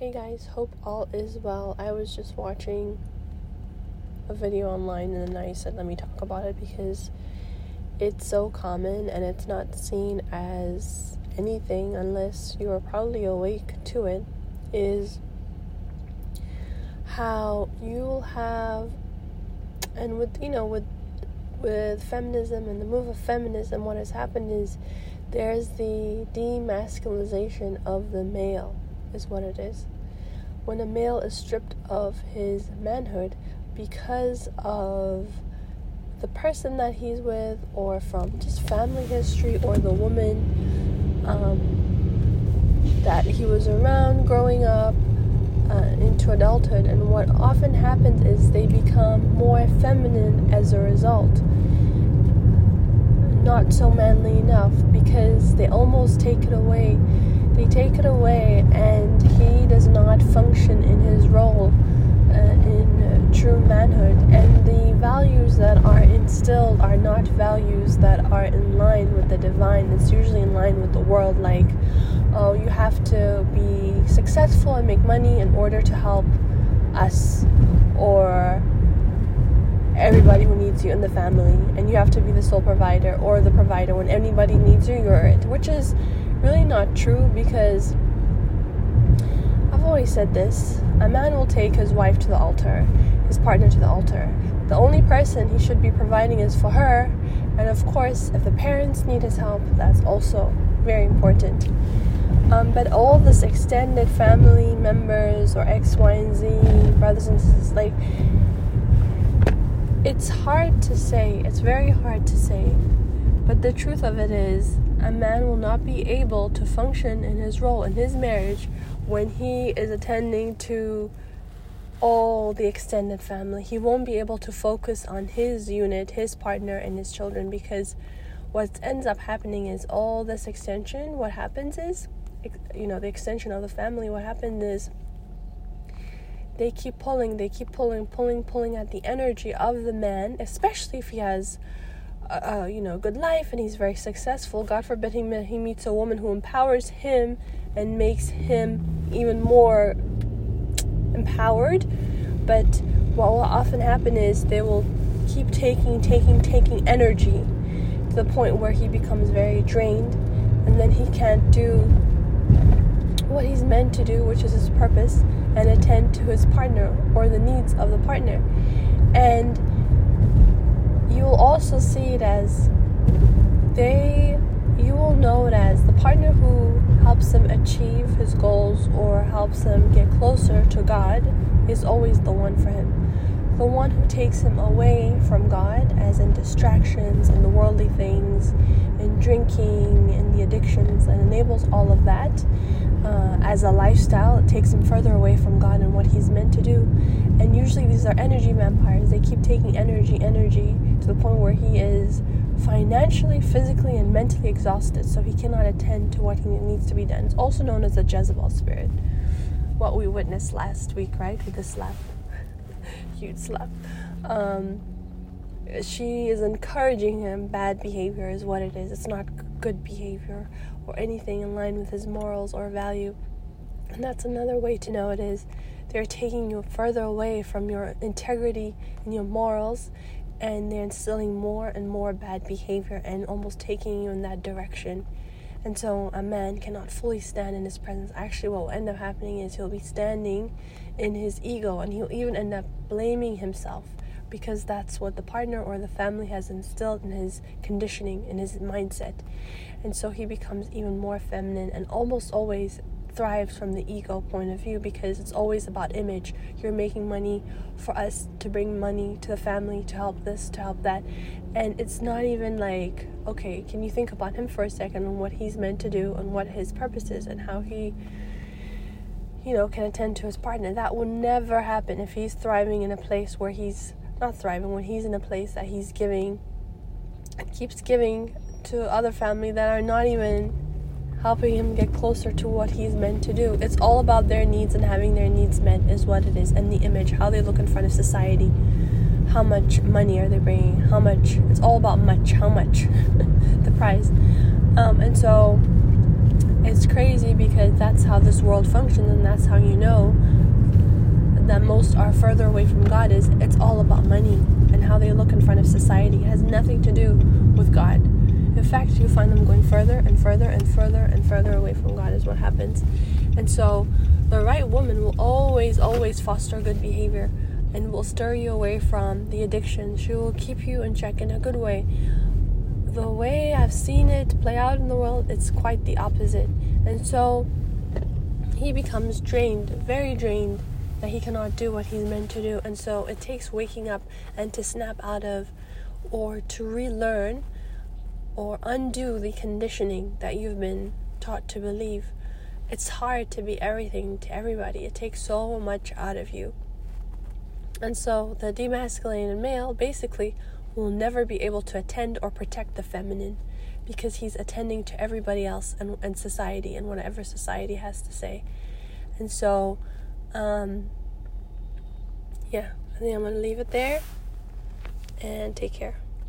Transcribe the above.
Hey guys, hope all is well. I was just watching a video online and then I said, let me talk about it because it's so common and it's not seen as anything unless you are probably awake to it. Is how you'll have, and with you know, with with feminism and the move of feminism, what has happened is there's the demasculization of the male, is what it is. When a male is stripped of his manhood because of the person that he's with, or from just family history, or the woman um, that he was around growing up uh, into adulthood. And what often happens is they become more feminine as a result not so manly enough because they almost take it away. They take it away, and function in his role uh, in uh, true manhood. And the values that are instilled are not values that are in line with the divine. It's usually in line with the world, like, oh, you have to be successful and make money in order to help us, or everybody who needs you in the family and you have to be the sole provider or the provider when anybody needs you you're it which is really not true because I've always said this a man will take his wife to the altar his partner to the altar. The only person he should be providing is for her and of course if the parents need his help that's also very important. Um, but all this extended family members or X, Y, and Z, brothers and sisters, like it's hard to say, it's very hard to say, but the truth of it is, a man will not be able to function in his role in his marriage when he is attending to all the extended family. He won't be able to focus on his unit, his partner, and his children because what ends up happening is all this extension, what happens is, you know, the extension of the family, what happens is they keep pulling, they keep pulling, pulling, pulling at the energy of the man, especially if he has, a, uh, you know, good life and he's very successful. God forbid he, he meets a woman who empowers him and makes him even more empowered. But what will often happen is they will keep taking, taking, taking energy to the point where he becomes very drained and then he can't do what he's meant to do, which is his purpose and attend to his partner or the needs of the partner. And you'll also see it as they, you will know it as the partner who helps him achieve his goals or helps him get closer to God is always the one for him. The one who takes him away from God, as in distractions and the worldly things, and drinking and the addictions, and enables all of that, uh, as a lifestyle, it takes him further away from God and what he's meant to do. And usually these are energy vampires. They keep taking energy, energy to the point where he is financially, physically, and mentally exhausted, so he cannot attend to what he needs to be done. It's also known as the Jezebel spirit. What we witnessed last week, right? With the slap. Um, she is encouraging him. Bad behavior is what it is. It's not good behavior or anything in line with his morals or value. And that's another way to know it is they're taking you further away from your integrity and your morals and they're instilling more and more bad behavior and almost taking you in that direction. And so a man cannot fully stand in his presence. Actually, what will end up happening is he'll be standing in his ego and he'll even end up blaming himself because that's what the partner or the family has instilled in his conditioning, in his mindset. And so he becomes even more feminine and almost always thrives from the ego point of view because it's always about image. You're making money for us to bring money to the family, to help this, to help that. And it's not even like, okay, can you think about him for a second and what he's meant to do and what his purpose is and how he you know, can attend to his partner. That will never happen if he's thriving in a place where he's not thriving, when he's in a place that he's giving, and keeps giving to other family that are not even helping him get closer to what he's meant to do. It's all about their needs and having their needs met is what it is, and the image, how they look in front of society, how much money are they bringing, how much. It's all about much, how much, the price, um, and so it's crazy because that's how this world functions and that's how you know that most are further away from God is it's all about money and how they look in front of society. It has nothing to do with God. In fact, you find them going further and further and further and further away from God is what happens. And so the right woman will always, always foster good behavior and will stir you away from the addiction. She will keep you in check in a good way. The way I've seen it play out in the world, it's quite the opposite. And so he becomes drained, very drained, that he cannot do what he's meant to do. And so it takes waking up and to snap out of or to relearn or undo the conditioning that you've been taught to believe. It's hard to be everything to everybody. It takes so much out of you. And so the demasculated male basically will never be able to attend or protect the feminine because he's attending to everybody else and, and society and whatever society has to say. And so, um, yeah, I think I'm going to leave it there and take care.